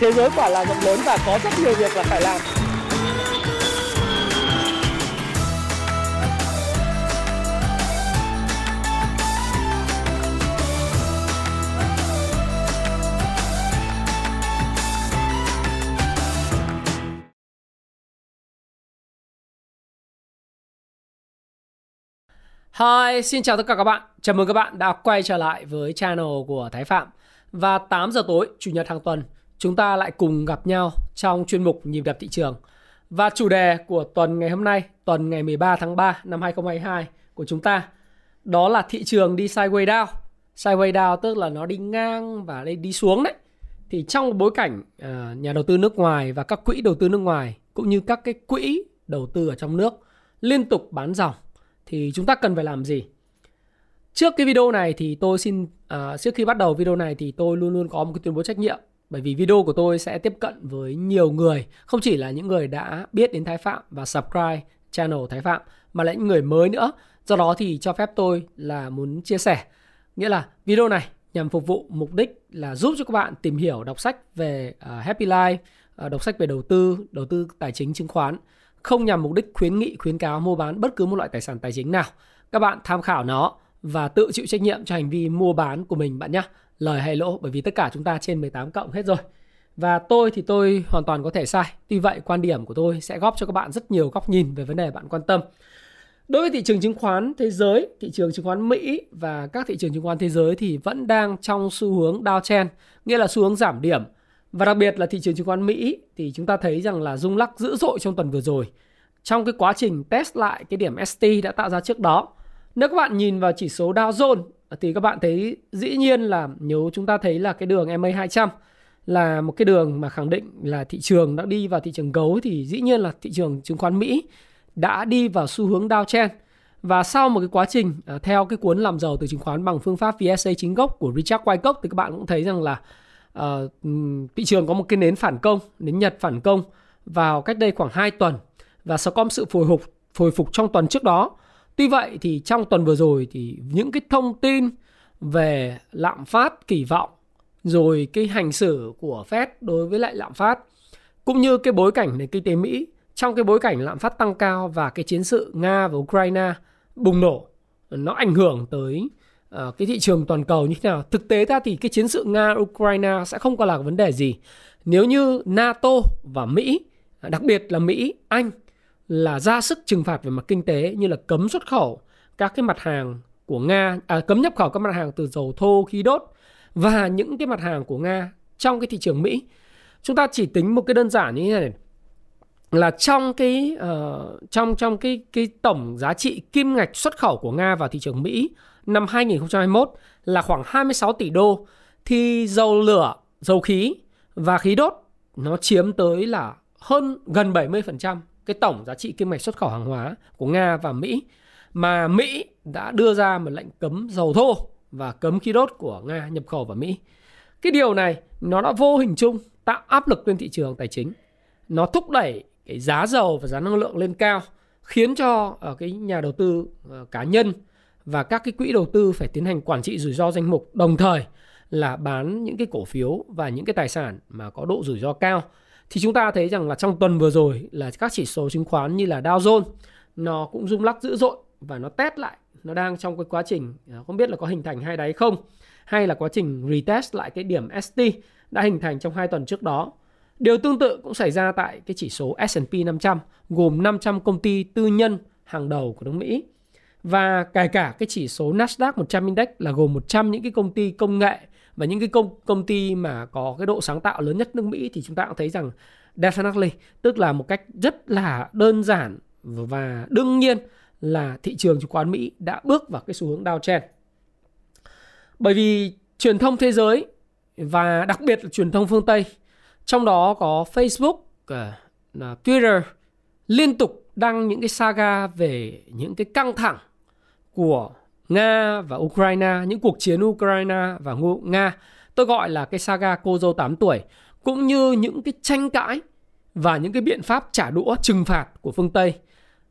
thế giới quả là rộng lớn và có rất nhiều việc là phải làm Hi, xin chào tất cả các bạn. Chào mừng các bạn đã quay trở lại với channel của Thái Phạm. Và 8 giờ tối, Chủ nhật hàng tuần, chúng ta lại cùng gặp nhau trong chuyên mục Nhịp đập thị trường. Và chủ đề của tuần ngày hôm nay, tuần ngày 13 tháng 3 năm 2022 của chúng ta, đó là thị trường đi sideways down. Sideways down tức là nó đi ngang và đi xuống đấy. Thì trong bối cảnh à, nhà đầu tư nước ngoài và các quỹ đầu tư nước ngoài cũng như các cái quỹ đầu tư ở trong nước liên tục bán dòng thì chúng ta cần phải làm gì? Trước cái video này thì tôi xin à, trước khi bắt đầu video này thì tôi luôn luôn có một cái tuyên bố trách nhiệm bởi vì video của tôi sẽ tiếp cận với nhiều người, không chỉ là những người đã biết đến Thái Phạm và subscribe channel Thái Phạm mà là những người mới nữa. Do đó thì cho phép tôi là muốn chia sẻ. Nghĩa là video này nhằm phục vụ mục đích là giúp cho các bạn tìm hiểu đọc sách về uh, Happy Life, uh, đọc sách về đầu tư, đầu tư tài chính chứng khoán không nhằm mục đích khuyến nghị khuyến cáo mua bán bất cứ một loại tài sản tài chính nào. Các bạn tham khảo nó và tự chịu trách nhiệm cho hành vi mua bán của mình bạn nhé. Lời hay lỗ bởi vì tất cả chúng ta trên 18 cộng hết rồi. Và tôi thì tôi hoàn toàn có thể sai. Tuy vậy quan điểm của tôi sẽ góp cho các bạn rất nhiều góc nhìn về vấn đề bạn quan tâm. Đối với thị trường chứng khoán thế giới, thị trường chứng khoán Mỹ và các thị trường chứng khoán thế giới thì vẫn đang trong xu hướng downtrend, nghĩa là xu hướng giảm điểm và đặc biệt là thị trường chứng khoán Mỹ thì chúng ta thấy rằng là rung lắc dữ dội trong tuần vừa rồi. Trong cái quá trình test lại cái điểm ST đã tạo ra trước đó. Nếu các bạn nhìn vào chỉ số Dow Jones thì các bạn thấy dĩ nhiên là nếu chúng ta thấy là cái đường MA200 là một cái đường mà khẳng định là thị trường đã đi vào thị trường gấu thì dĩ nhiên là thị trường chứng khoán Mỹ đã đi vào xu hướng downtrend. Và sau một cái quá trình à, theo cái cuốn làm giàu từ chứng khoán bằng phương pháp VSA chính gốc của Richard Wyckoff thì các bạn cũng thấy rằng là à, thị trường có một cái nến phản công, nến Nhật phản công vào cách đây khoảng 2 tuần và sẽ có một sự hồi phục hồi phục trong tuần trước đó. Tuy vậy thì trong tuần vừa rồi thì những cái thông tin về lạm phát kỳ vọng rồi cái hành xử của Fed đối với lại lạm phát cũng như cái bối cảnh nền kinh tế Mỹ trong cái bối cảnh lạm phát tăng cao và cái chiến sự Nga và Ukraine bùng nổ nó ảnh hưởng tới uh, cái thị trường toàn cầu như thế nào. Thực tế ra thì cái chiến sự Nga Ukraine sẽ không còn là vấn đề gì. Nếu như NATO và Mỹ, đặc biệt là Mỹ, Anh là ra sức trừng phạt về mặt kinh tế như là cấm xuất khẩu các cái mặt hàng của Nga, à, cấm nhập khẩu các mặt hàng từ dầu thô, khí đốt và những cái mặt hàng của Nga trong cái thị trường Mỹ. Chúng ta chỉ tính một cái đơn giản như thế này là trong cái uh, trong trong cái cái tổng giá trị kim ngạch xuất khẩu của Nga vào thị trường Mỹ năm 2021 là khoảng 26 tỷ đô thì dầu lửa, dầu khí và khí đốt nó chiếm tới là hơn gần 70% cái tổng giá trị kim ngạch xuất khẩu hàng hóa của Nga và Mỹ mà Mỹ đã đưa ra một lệnh cấm dầu thô và cấm khí đốt của Nga nhập khẩu vào Mỹ. Cái điều này nó đã vô hình chung tạo áp lực lên thị trường tài chính. Nó thúc đẩy cái giá dầu và giá năng lượng lên cao, khiến cho ở cái nhà đầu tư ờ, cá nhân và các cái quỹ đầu tư phải tiến hành quản trị rủi ro danh mục, đồng thời là bán những cái cổ phiếu và những cái tài sản mà có độ rủi ro cao thì chúng ta thấy rằng là trong tuần vừa rồi là các chỉ số chứng khoán như là Dow Jones, nó cũng rung lắc dữ dội và nó test lại nó đang trong cái quá trình à, không biết là có hình thành hai đáy không, hay là quá trình retest lại cái điểm ST đã hình thành trong hai tuần trước đó. Điều tương tự cũng xảy ra tại cái chỉ số S&P 500 gồm 500 công ty tư nhân hàng đầu của nước Mỹ và kể cả cái chỉ số Nasdaq 100 Index là gồm 100 những cái công ty công nghệ và những cái công công ty mà có cái độ sáng tạo lớn nhất nước Mỹ thì chúng ta cũng thấy rằng definitely tức là một cách rất là đơn giản và đương nhiên là thị trường chứng khoán Mỹ đã bước vào cái xu hướng downtrend. Bởi vì truyền thông thế giới và đặc biệt là truyền thông phương Tây trong đó có Facebook, ờ, Twitter liên tục đăng những cái saga về những cái căng thẳng của Nga và Ukraine, những cuộc chiến Ukraine và Nga. Tôi gọi là cái saga cô dâu 8 tuổi cũng như những cái tranh cãi và những cái biện pháp trả đũa trừng phạt của phương Tây.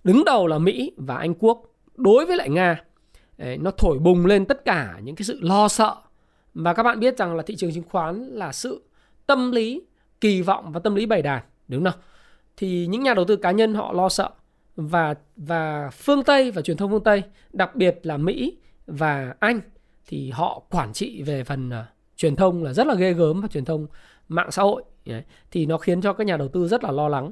Đứng đầu là Mỹ và Anh Quốc đối với lại Nga. Đấy, nó thổi bùng lên tất cả những cái sự lo sợ. Và các bạn biết rằng là thị trường chứng khoán là sự tâm lý kỳ vọng và tâm lý bày đàn đúng không thì những nhà đầu tư cá nhân họ lo sợ và và phương Tây và truyền thông phương Tây đặc biệt là Mỹ và Anh thì họ quản trị về phần uh, truyền thông là rất là ghê gớm và truyền thông mạng xã hội. Đấy. thì nó khiến cho các nhà đầu tư rất là lo lắng.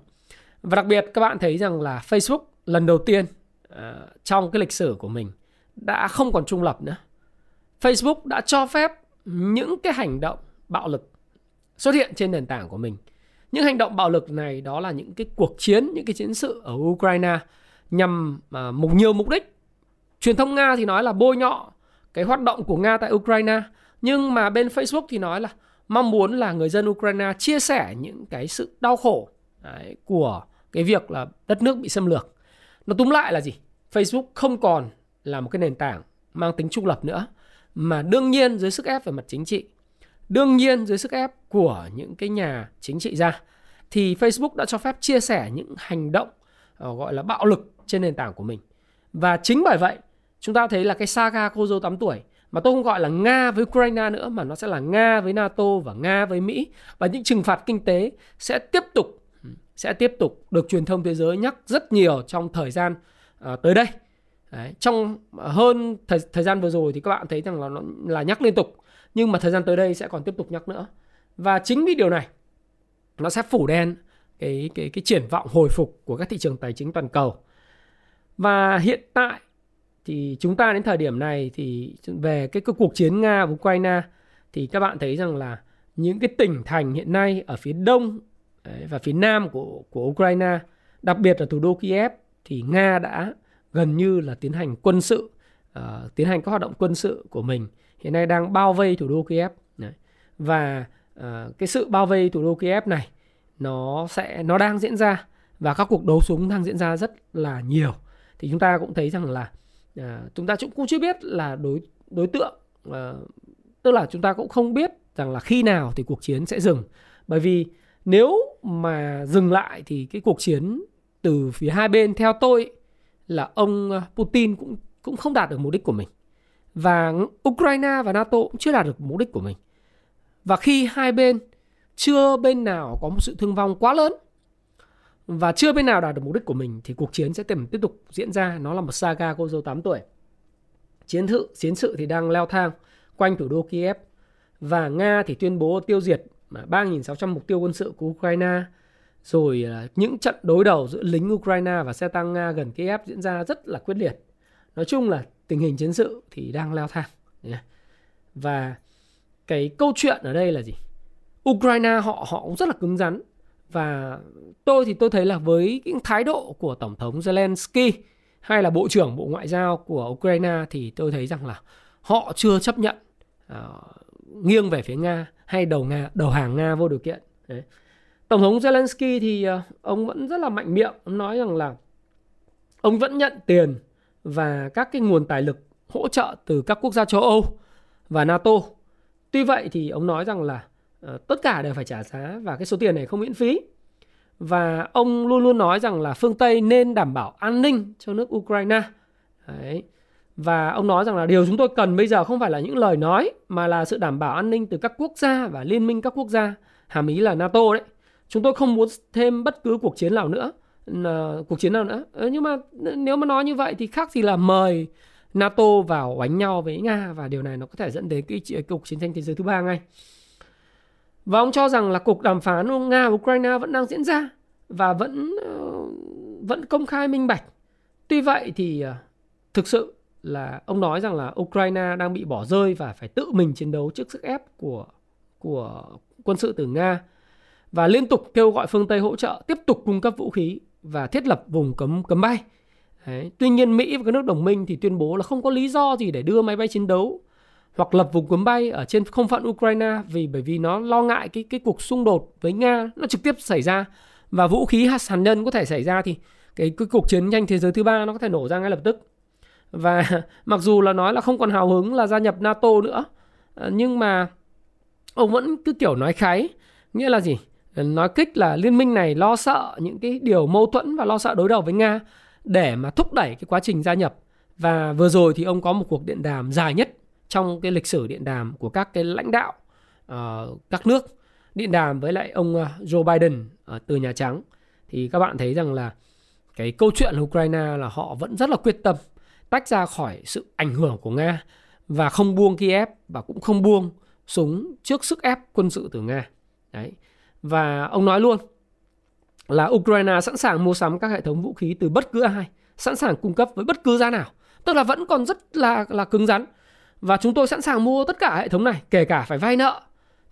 Và đặc biệt các bạn thấy rằng là Facebook lần đầu tiên uh, trong cái lịch sử của mình đã không còn trung lập nữa. Facebook đã cho phép những cái hành động bạo lực xuất hiện trên nền tảng của mình những hành động bạo lực này đó là những cái cuộc chiến những cái chiến sự ở Ukraine nhằm à, mục nhiều mục đích truyền thông Nga thì nói là bôi nhọ cái hoạt động của Nga tại Ukraine nhưng mà bên Facebook thì nói là mong muốn là người dân Ukraine chia sẻ những cái sự đau khổ đấy, của cái việc là đất nước bị xâm lược. Nó túm lại là gì? Facebook không còn là một cái nền tảng mang tính trung lập nữa mà đương nhiên dưới sức ép về mặt chính trị đương nhiên dưới sức ép của những cái nhà chính trị gia thì Facebook đã cho phép chia sẻ những hành động ờ, gọi là bạo lực trên nền tảng của mình. Và chính bởi vậy chúng ta thấy là cái saga cô dâu 8 tuổi mà tôi không gọi là Nga với Ukraine nữa mà nó sẽ là Nga với NATO và Nga với Mỹ. Và những trừng phạt kinh tế sẽ tiếp tục sẽ tiếp tục được truyền thông thế giới nhắc rất nhiều trong thời gian uh, tới đây. Đấy, trong ờ, hơn thời, thời gian vừa rồi thì các bạn thấy rằng là nó là nhắc liên tục nhưng mà thời gian tới đây sẽ còn tiếp tục nhắc nữa. Và chính vì điều này nó sẽ phủ đen cái cái cái triển vọng hồi phục của các thị trường tài chính toàn cầu. Và hiện tại thì chúng ta đến thời điểm này thì về cái, cái cuộc chiến Nga và Ukraine thì các bạn thấy rằng là những cái tỉnh thành hiện nay ở phía đông và phía nam của của Ukraine, đặc biệt là thủ đô Kiev thì Nga đã gần như là tiến hành quân sự, uh, tiến hành các hoạt động quân sự của mình hiện nay đang bao vây thủ đô Kiev. Đấy. và uh, cái sự bao vây thủ đô Kiev này nó sẽ nó đang diễn ra và các cuộc đấu súng đang diễn ra rất là nhiều. Thì chúng ta cũng thấy rằng là uh, chúng ta cũng chưa biết là đối đối tượng uh, tức là chúng ta cũng không biết rằng là khi nào thì cuộc chiến sẽ dừng. Bởi vì nếu mà dừng lại thì cái cuộc chiến từ phía hai bên theo tôi là ông Putin cũng cũng không đạt được mục đích của mình và Ukraine và NATO cũng chưa đạt được mục đích của mình. Và khi hai bên chưa bên nào có một sự thương vong quá lớn và chưa bên nào đạt được mục đích của mình, thì cuộc chiến sẽ tiếp tục diễn ra. Nó là một saga cô dâu 8 tuổi. Chiến sự chiến sự thì đang leo thang quanh thủ đô Kiev. Và Nga thì tuyên bố tiêu diệt 3.600 mục tiêu quân sự của Ukraine. Rồi à, những trận đối đầu giữa lính Ukraine và xe tăng Nga gần Kiev diễn ra rất là quyết liệt. Nói chung là tình hình chiến sự thì đang leo thang và cái câu chuyện ở đây là gì Ukraine họ họ cũng rất là cứng rắn và tôi thì tôi thấy là với những thái độ của tổng thống Zelensky hay là bộ trưởng bộ ngoại giao của Ukraine thì tôi thấy rằng là họ chưa chấp nhận uh, nghiêng về phía Nga hay đầu Nga đầu hàng Nga vô điều kiện. Đấy. Tổng thống Zelensky thì uh, ông vẫn rất là mạnh miệng, ông nói rằng là ông vẫn nhận tiền và các cái nguồn tài lực hỗ trợ từ các quốc gia châu Âu và NATO. Tuy vậy thì ông nói rằng là uh, tất cả đều phải trả giá và cái số tiền này không miễn phí và ông luôn luôn nói rằng là phương Tây nên đảm bảo an ninh cho nước Ukraine Đấy. và ông nói rằng là điều chúng tôi cần bây giờ không phải là những lời nói mà là sự đảm bảo an ninh từ các quốc gia và liên minh các quốc gia hàm ý là NATO đấy chúng tôi không muốn thêm bất cứ cuộc chiến nào nữa cuộc chiến nào nữa ờ, nhưng mà nếu mà nói như vậy thì khác gì là mời NATO vào đánh nhau với Nga và điều này nó có thể dẫn đến cái, cuộc chiến tranh thế giới thứ ba ngay và ông cho rằng là cuộc đàm phán Nga và Ukraine vẫn đang diễn ra và vẫn ờ, vẫn công khai minh bạch. Tuy vậy thì ờ, thực sự là ông nói rằng là Ukraine đang bị bỏ rơi và phải tự mình chiến đấu trước sức ép của của quân sự từ Nga và liên tục kêu gọi phương Tây hỗ trợ tiếp tục cung cấp vũ khí và thiết lập vùng cấm cấm bay. Đấy. Tuy nhiên Mỹ và các nước đồng minh thì tuyên bố là không có lý do gì để đưa máy bay chiến đấu hoặc lập vùng cấm bay ở trên không phận Ukraine vì bởi vì nó lo ngại cái cái cuộc xung đột với Nga nó trực tiếp xảy ra và vũ khí hạt nhân có thể xảy ra thì cái, cái cuộc chiến tranh thế giới thứ ba nó có thể nổ ra ngay lập tức và mặc dù là nói là không còn hào hứng là gia nhập NATO nữa ờ, nhưng mà ông vẫn cứ kiểu nói kháy nghĩa là gì nói kích là liên minh này lo sợ những cái điều mâu thuẫn và lo sợ đối đầu với Nga để mà thúc đẩy cái quá trình gia nhập và vừa rồi thì ông có một cuộc điện đàm dài nhất trong cái lịch sử điện đàm của các cái lãnh đạo uh, các nước điện đàm với lại ông ờ, Joe Biden ở từ Nhà Trắng thì các bạn thấy rằng là cái câu chuyện Ukraine là họ vẫn rất là quyết tâm tách ra khỏi sự ảnh hưởng của Nga và không buông Kiev và cũng không buông súng trước sức ép quân sự từ Nga. Đấy. Và ông nói luôn là Ukraine sẵn sàng mua sắm các hệ thống vũ khí từ bất cứ ai, sẵn sàng cung cấp với bất cứ giá nào. Tức là vẫn còn rất là là cứng rắn. Và chúng tôi sẵn sàng mua tất cả hệ thống này, kể cả phải vay nợ.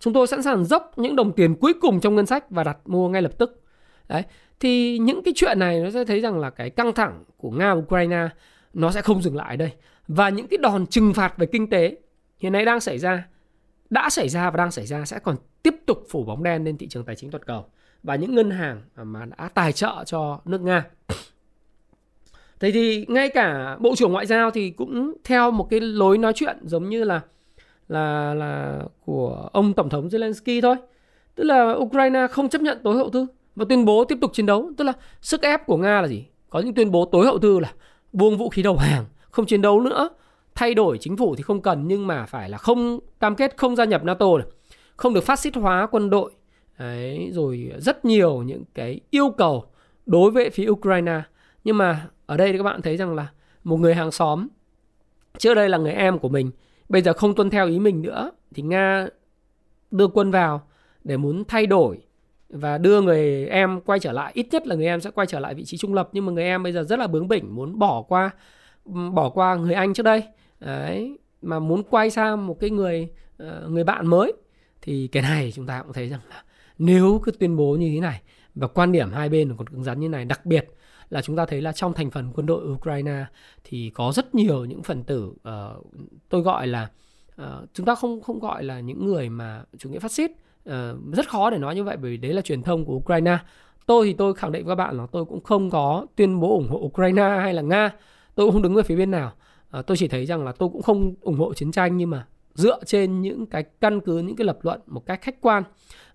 Chúng tôi sẵn sàng dốc những đồng tiền cuối cùng trong ngân sách và đặt mua ngay lập tức. Đấy. Thì những cái chuyện này nó sẽ thấy rằng là cái căng thẳng của Nga Ukraine nó sẽ không dừng lại ở đây. Và những cái đòn trừng phạt về kinh tế hiện nay đang xảy ra, đã xảy ra và đang xảy ra sẽ còn tiếp tục phủ bóng đen lên thị trường tài chính toàn cầu và những ngân hàng à, mà đã tài trợ cho nước Nga. Thế thì ngay cả Bộ trưởng Ngoại giao thì cũng theo một cái lối nói chuyện giống như là là là của ông Tổng thống Zelensky thôi. Tức là Ukraine không chấp nhận tối hậu thư và tuyên bố tiếp tục chiến đấu. Tức là sức ép của Nga là gì? Có những tuyên bố tối hậu thư là buông vũ khí đầu hàng, không chiến đấu nữa, thay đổi chính phủ thì không cần nhưng mà phải là không cam kết không gia nhập NATO này, không được phát xít hóa quân đội. Đấy, rồi rất nhiều những cái yêu cầu đối với phía Ukraine. Nhưng mà ở đây thì các bạn thấy rằng là một người hàng xóm trước đây là người em của mình bây giờ không tuân theo ý mình nữa thì Nga đưa quân vào để muốn thay đổi và đưa người em quay trở lại ít nhất là người em sẽ quay trở lại vị trí trung lập nhưng mà người em bây giờ rất là bướng bỉnh muốn bỏ qua bỏ qua người anh trước đây đấy mà muốn quay sang một cái người ờ, người bạn mới thì cái này chúng ta cũng thấy rằng là nếu cứ tuyên bố như thế này và quan điểm hai bên còn cứng rắn như này đặc biệt là chúng ta thấy là trong thành phần quân đội Ukraine thì có rất nhiều những phần tử uh, tôi gọi là uh, chúng ta không không gọi là những người mà chủ nghĩa phát xít uh, rất khó để nói như vậy bởi vì đấy là truyền thông của Ukraine. Tôi thì tôi khẳng định với các bạn là tôi cũng không có tuyên bố ủng hộ Ukraine hay là Nga tôi cũng không đứng về phía bên nào. Uh, tôi chỉ thấy rằng là tôi cũng không ủng hộ chiến tranh nhưng mà dựa trên những cái căn cứ, những cái lập luận một cách khách quan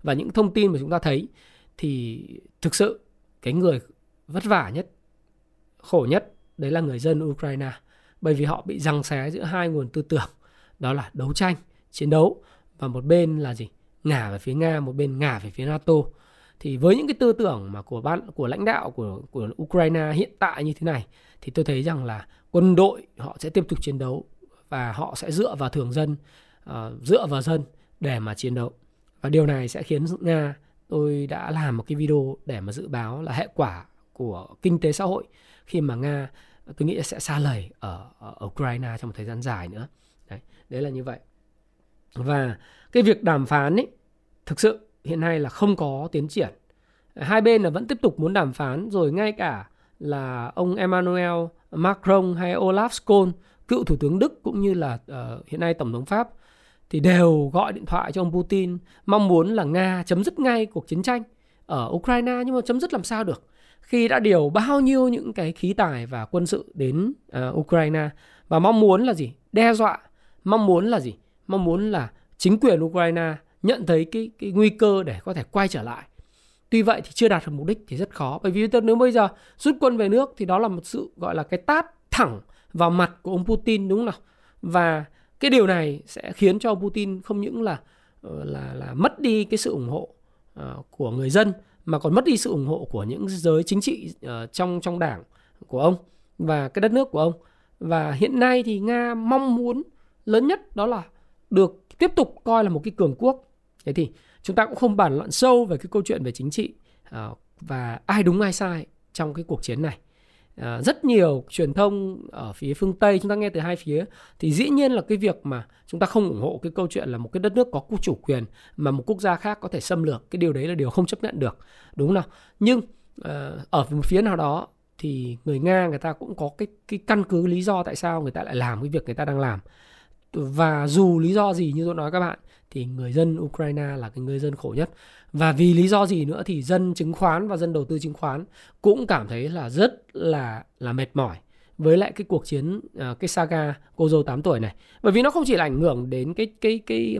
và những thông tin mà chúng ta thấy, thì thực sự cái người vất vả nhất, khổ nhất đấy là người dân Ukraine. Bởi vì họ bị răng xé giữa hai nguồn tư tưởng, đó là đấu tranh, chiến đấu và một bên là gì? Ngả về phía Nga, một bên ngả về phía NATO. Thì với những cái tư tưởng mà của ban, của lãnh đạo của của Ukraine hiện tại như thế này, thì tôi thấy rằng là quân đội họ sẽ tiếp tục chiến đấu và họ sẽ dựa vào thường dân uh, dựa vào dân để mà chiến đấu và điều này sẽ khiến Nga tôi đã làm một cái video để mà dự báo là hệ quả của kinh tế xã hội khi mà Nga tôi nghĩ sẽ xa lầy ở, ở Ukraine trong một thời gian dài nữa. Đấy, đấy là như vậy. Và cái việc đàm phán ấy thực sự hiện nay là không có tiến triển. Hai bên là vẫn tiếp tục muốn đàm phán rồi ngay cả là ông Emmanuel Macron hay Olaf Scholz, cựu thủ tướng Đức cũng như là uh, hiện nay tổng thống Pháp thì đều gọi điện thoại cho ông Putin mong muốn là Nga chấm dứt ngay cuộc chiến tranh ở Ukraine nhưng mà chấm dứt làm sao được khi đã điều bao nhiêu những cái khí tài và quân sự đến uh, Ukraine và mong muốn là gì? Đe dọa, mong muốn là gì? Mong muốn là chính quyền Ukraine nhận thấy cái cái nguy cơ để có thể quay trở lại. Tuy vậy thì chưa đạt được mục đích thì rất khó bởi vì nếu bây giờ rút quân về nước thì đó là một sự gọi là cái tát thẳng vào mặt của ông Putin đúng không nào? Và cái điều này sẽ khiến cho Putin không những là ờ, là là mất đi cái sự ủng hộ uh, của người dân mà còn mất đi sự ủng hộ của những giới chính trị uh, trong trong đảng của ông và cái đất nước của ông. Và hiện nay thì Nga mong muốn lớn nhất đó là được tiếp tục coi là một cái cường quốc. Thế thì chúng ta cũng không bàn luận sâu về cái câu chuyện về chính trị uh, và ai đúng ai sai trong cái cuộc chiến này. À, rất nhiều truyền thông ở phía phương Tây chúng ta nghe từ hai phía. Thì dĩ nhiên là cái việc mà chúng ta không ủng hộ cái câu chuyện là một cái đất nước có chủ quyền mà một quốc gia khác có thể xâm lược cái điều đấy là điều không chấp nhận được. Đúng không nào? Nhưng à, ở một phía nào đó thì người Nga người ta cũng có cái cái căn cứ lý do tại sao người ta lại làm cái việc người ta đang làm. Và dù lý do gì như tôi nói các bạn thì người dân Ukraine là cái người dân khổ nhất. Và vì lý do gì nữa thì dân chứng khoán và dân đầu tư chứng khoán cũng cảm thấy là rất là là mệt mỏi với lại cái cuộc chiến ờ, cái saga cô dâu 8 tuổi này. Bởi vì nó không chỉ là ảnh hưởng đến cái cái cái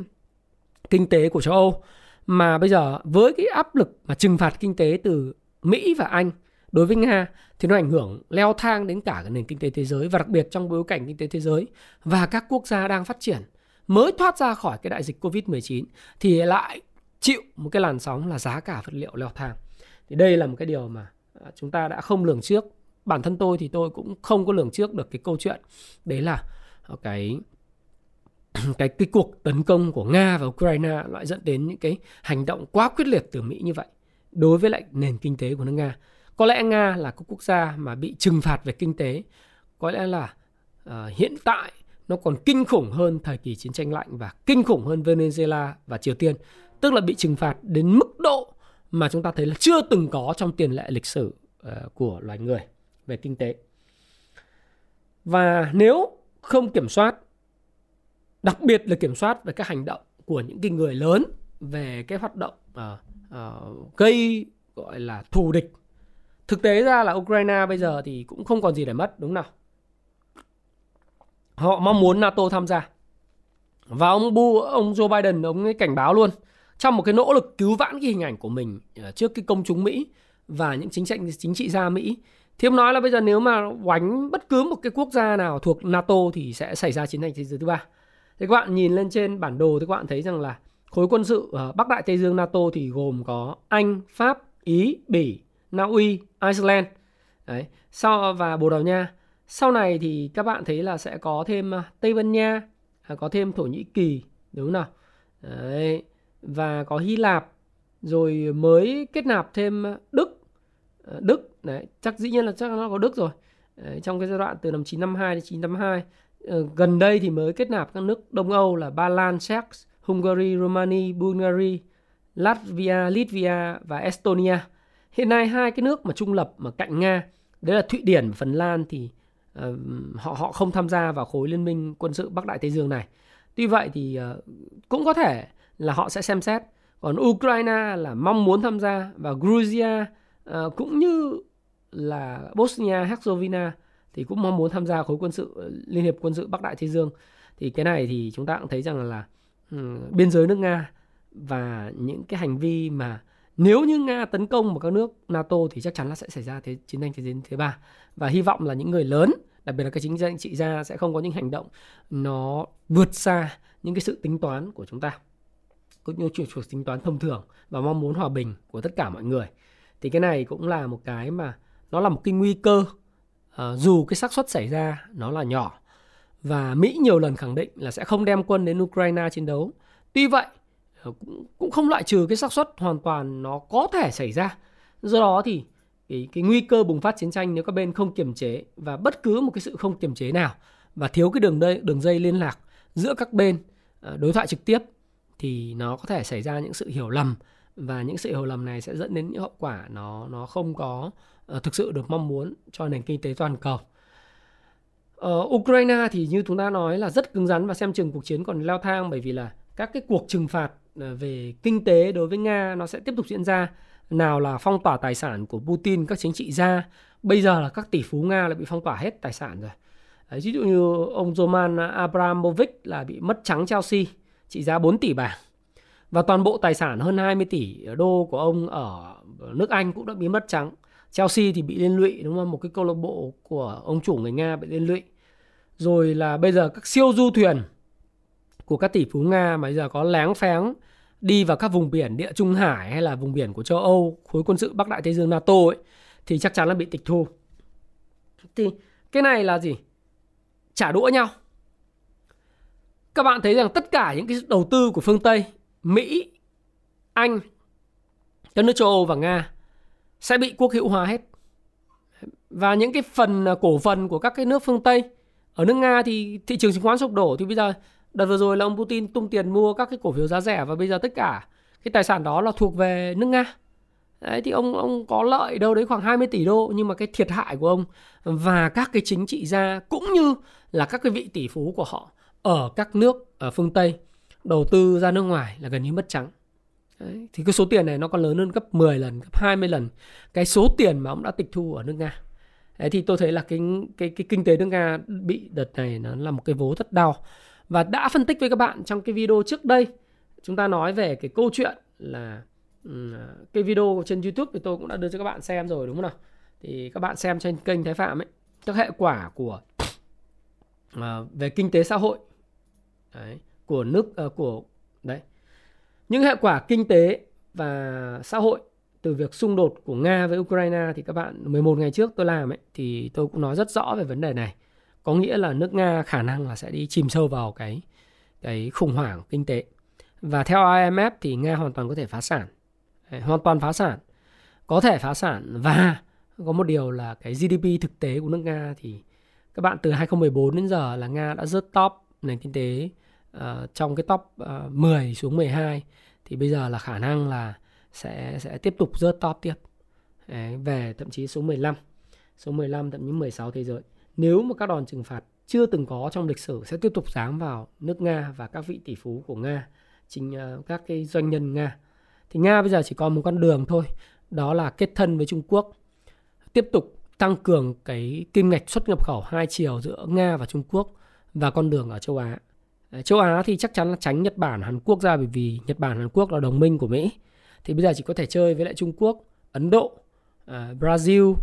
kinh tế của châu Âu, mà bây giờ với cái áp lực mà trừng phạt kinh tế từ Mỹ và Anh đối với Nga thì nó ảnh hưởng leo thang đến cả cái nền kinh tế thế giới và đặc biệt trong bối cảnh kinh tế thế giới và các quốc gia đang phát triển mới thoát ra khỏi cái đại dịch Covid-19 thì lại chịu một cái làn sóng là giá cả vật liệu leo thang thì đây là một cái điều mà à, chúng ta đã không lường trước bản thân tôi thì tôi cũng không có lường trước được cái câu chuyện đấy là ờ, cái cái cái cuộc tấn công của Nga và Ukraine lại dẫn đến những cái hành động quá quyết liệt từ Mỹ như vậy đối với lại nền kinh tế của nước Nga. Có lẽ Nga là cái quốc gia mà bị trừng phạt về kinh tế. Có lẽ là uh, hiện tại nó còn kinh khủng hơn thời kỳ chiến tranh lạnh và kinh khủng hơn Venezuela và Triều Tiên. Tức là bị trừng phạt đến mức độ mà chúng ta thấy là chưa từng có trong tiền lệ lịch sử ờ, của loài người về kinh tế. Và nếu không kiểm soát đặc biệt là kiểm soát về các hành động của những cái người lớn về cái hoạt động uh, uh, gây gọi là thù địch thực tế ra là Ukraine bây giờ thì cũng không còn gì để mất đúng nào họ mong muốn NATO tham gia và ông Bu ông Joe Biden ông ấy cảnh báo luôn trong một cái nỗ lực cứu vãn cái hình ảnh của mình ờ, trước cái công chúng Mỹ và những chính sách chính trị gia Mỹ thì ông nói là bây giờ nếu mà oánh bất cứ một cái quốc gia nào thuộc NATO thì sẽ xảy ra chiến tranh thế giới thứ ba thì các bạn nhìn lên trên bản đồ thì các bạn thấy rằng là khối quân sự ở Bắc Đại Tây Dương NATO thì gồm có Anh, Pháp, Ý, Bỉ, Na Uy, Iceland Đấy. Sau và Bồ Đào Nha. Sau này thì các bạn thấy là sẽ có thêm à, Tây Ban Nha, à, có thêm Thổ Nhĩ Kỳ, đúng không nào? Đấy. Và có Hy Lạp, rồi mới kết nạp thêm Đức. À, Đức, đấy, chắc dĩ nhiên là chắc nó có Đức rồi. Đấy, trong cái giai đoạn từ năm 952 đến 952 ờ, gần đây thì mới kết nạp các nước Đông Âu là Ba Lan, Czech, Hungary, Romania, Bulgaria, Latvia, Litvia và Estonia. Hiện nay hai cái nước mà trung lập mà cạnh Nga, đấy là Thụy Điển và Phần Lan thì uh, họ họ không tham gia vào khối liên minh quân sự Bắc Đại Tây Dương này. Tuy vậy thì uh, cũng có thể là họ sẽ xem xét. Còn Ukraine là mong muốn tham gia và Georgia uh, cũng như là Bosnia Herzegovina thì cũng mong muốn tham gia khối quân sự liên hiệp quân sự Bắc Đại Tây Dương thì cái này thì chúng ta cũng thấy rằng là, um, biên giới nước Nga và những cái hành vi mà nếu như Nga tấn công vào các nước NATO thì chắc chắn là sẽ xảy ra thế chiến tranh thế giới thứ ba và hy vọng là những người lớn đặc biệt là các chính danh trị gia sẽ không có những hành động nó vượt xa những cái sự tính toán của chúng ta cũng như chuyện chuột tính toán thông thường và mong muốn hòa bình của tất cả mọi người thì cái này cũng là một cái mà nó là một cái nguy cơ à, dù cái xác suất xảy ra nó là nhỏ và Mỹ nhiều lần khẳng định là sẽ không đem quân đến Ukraine chiến đấu. Tuy vậy ờ, cũng, cũng không loại trừ cái xác suất hoàn toàn nó có thể xảy ra. Do đó thì cái, cái nguy cơ bùng phát chiến tranh nếu các bên không kiềm chế và bất cứ một cái sự không kiềm chế nào và thiếu cái đường dây đường dây liên lạc giữa các bên ờ, đối thoại trực tiếp thì nó có thể xảy ra những sự hiểu lầm và những sự hiểu lầm này sẽ dẫn đến những hậu quả nó nó không có uh, thực sự được mong muốn cho nền kinh tế toàn cầu. Ở Ukraine thì như chúng ta nói là rất cứng rắn và xem chừng cuộc chiến còn leo thang bởi vì là các cái cuộc trừng phạt về kinh tế đối với Nga nó sẽ tiếp tục diễn ra. Nào là phong tỏa tài sản của Putin, các chính trị gia. Bây giờ là các tỷ phú Nga lại bị phong tỏa hết tài sản rồi. Đấy, ví dụ như ông Roman Abramovich là bị mất trắng Chelsea trị giá 4 tỷ bảng và toàn bộ tài sản hơn 20 tỷ đô của ông ở nước Anh cũng đã bị mất trắng. Chelsea thì bị liên lụy đúng không? Một cái câu lạc bộ của ông chủ người Nga bị liên lụy. Rồi là bây giờ các siêu du thuyền của các tỷ phú Nga mà bây giờ có láng pháng đi vào các vùng biển địa Trung Hải hay là vùng biển của châu Âu, khối quân sự Bắc Đại Tây Dương NATO ấy thì chắc chắn là bị tịch thu. Thì cái này là gì? Trả đũa nhau. Các bạn thấy rằng tất cả những cái đầu tư của phương Tây Mỹ, Anh, các nước châu Âu và Nga sẽ bị quốc hữu hóa hết. Và những cái phần à, cổ phần của các cái nước phương Tây ở nước Nga thì thị trường chứng khoán sụp đổ thì bây giờ đợt vừa rồi là ông Putin tung tiền mua các cái cổ phiếu giá rẻ và bây giờ tất cả cái tài sản đó là thuộc về nước Nga. Đấy thì ông ông có lợi đâu đấy khoảng 20 tỷ đô nhưng mà cái thiệt hại của ông và các cái chính trị gia cũng như là các cái vị tỷ phú của họ ở các nước ở phương Tây đầu tư ra nước ngoài là gần như mất trắng. Đấy, thì cái số tiền này nó còn lớn hơn gấp 10 lần, gấp 20 lần cái số tiền mà ông đã tịch thu ở nước Nga. Đấy, thì tôi thấy là cái cái cái kinh tế nước Nga bị đợt này nó là một cái vố rất đau. Và đã phân tích với các bạn trong cái video trước đây chúng ta nói về cái câu chuyện là cái video trên YouTube thì tôi cũng đã đưa cho các bạn xem rồi đúng không nào? Thì các bạn xem trên kênh Thái Phạm ấy các hệ quả của uh, về kinh tế xã hội đấy, của nước uh, của đấy những hệ quả kinh tế và xã hội từ việc xung đột của Nga với Ukraine thì các bạn 11 ngày trước tôi làm ấy thì tôi cũng nói rất rõ về vấn đề này. Có nghĩa là nước Nga khả năng là sẽ đi chìm sâu vào cái cái khủng hoảng kinh tế. Và theo IMF thì Nga hoàn toàn có thể phá sản. Hoàn toàn phá sản. Có thể phá sản và có một điều là cái GDP thực tế của nước Nga thì các bạn từ 2014 đến giờ là Nga đã rớt top nền kinh tế uh, trong cái top ờ, uh, 10 xuống 12 thì bây giờ là khả năng là sẽ sẽ tiếp tục rớt top tiếp Đấy, về thậm chí số 15 số 15 thậm chí 16 thế giới nếu mà các đòn trừng phạt chưa từng có trong lịch sử sẽ tiếp tục giáng vào nước Nga và các vị tỷ phú của Nga chính ờ, các cái doanh nhân Nga thì Nga bây giờ chỉ còn một con đường thôi đó là kết thân với Trung Quốc tiếp tục tăng cường cái kim ngạch xuất nhập khẩu hai chiều giữa Nga và Trung Quốc và con đường ở châu Á. Châu Á thì chắc chắn là tránh Nhật Bản, Hàn Quốc ra bởi vì Nhật Bản, Hàn Quốc là đồng minh của Mỹ. Thì bây giờ chỉ có thể chơi với lại Trung Quốc, Ấn Độ, ờ, Brazil,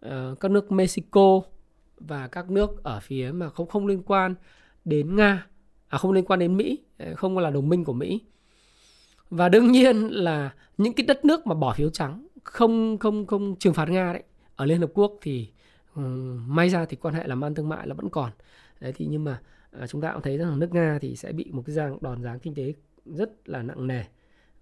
ờ, các nước Mexico và các nước ở phía mà không không liên quan đến Nga, à không liên quan đến Mỹ, ờ, không là đồng minh của Mỹ. Và đương nhiên là những cái đất nước mà bỏ phiếu trắng không không không trừng phạt Nga đấy ở Liên Hợp Quốc thì um, may ra thì quan hệ làm ăn thương mại là vẫn còn đấy thì nhưng mà uh, chúng ta cũng thấy rằng nước Nga thì sẽ bị một cái dạng đòn giáng kinh tế rất là nặng nề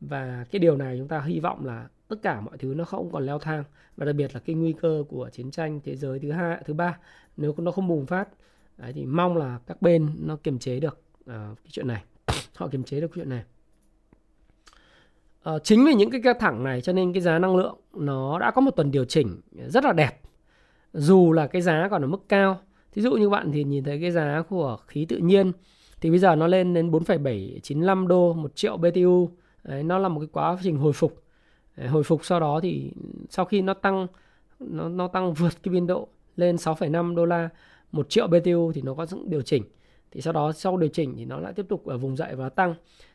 và cái điều này chúng ta hy vọng là tất cả mọi thứ nó không còn leo thang. Và đặc biệt là cái nguy cơ của chiến tranh thế giới thứ hai thứ ba nếu nó không bùng phát đấy, thì mong là các bên nó kiềm chế được uh, cái chuyện này. Họ kiềm chế được chuyện này. Uh, chính vì những cái căng thẳng này cho nên cái giá năng lượng nó đã có một tuần điều chỉnh rất là đẹp. Dù là cái giá còn ở mức cao thí dụ như bạn thì nhìn thấy cái giá của khí tự nhiên thì bây giờ nó lên đến 4,795 đô một triệu BTU Đấy, nó là một cái quá trình hồi phục hồi phục sau đó thì sau khi nó tăng nó nó tăng vượt cái biên độ lên 6,5 đô la một triệu BTU thì nó có những điều chỉnh. Thì sau đó sau điều chỉnh thì nó lại tiếp tục ở vùng dậy và tăng.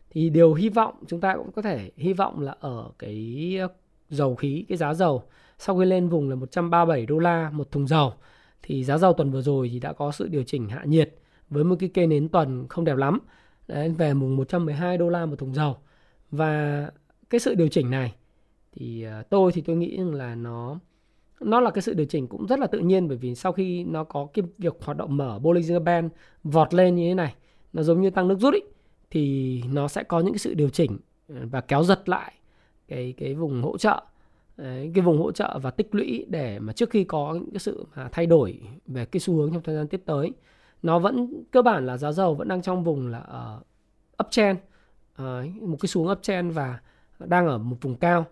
Thì điều hy vọng chúng ta cũng có thể hy vọng là ở cái dầu khí cái giá dầu sau khi lên vùng là 137 đô la một thùng dầu thì giá dầu tuần vừa rồi thì đã có sự điều chỉnh hạ nhiệt với một cái cây nến tuần không đẹp lắm. Đấy, về mùng 112 đô la một thùng dầu. Và cái sự điều chỉnh này thì ờ, tôi thì tôi nghĩ rằng là nó nó là cái sự điều chỉnh cũng rất là tự nhiên bởi vì sau khi nó có cái việc hoạt động mở Bollinger Band vọt lên như thế này nó giống như tăng nước rút ý, thì nó sẽ có những cái sự điều chỉnh ờ, và kéo giật lại cái cái vùng hỗ trợ Đấy, cái vùng hỗ trợ và tích lũy để mà trước khi có những cái sự mà thay đổi về cái xu hướng trong thời gian tiếp tới nó vẫn cơ bản là giá dầu vẫn đang trong vùng là ở uptrend uh, một cái xuống uptrend và đang ở một vùng cao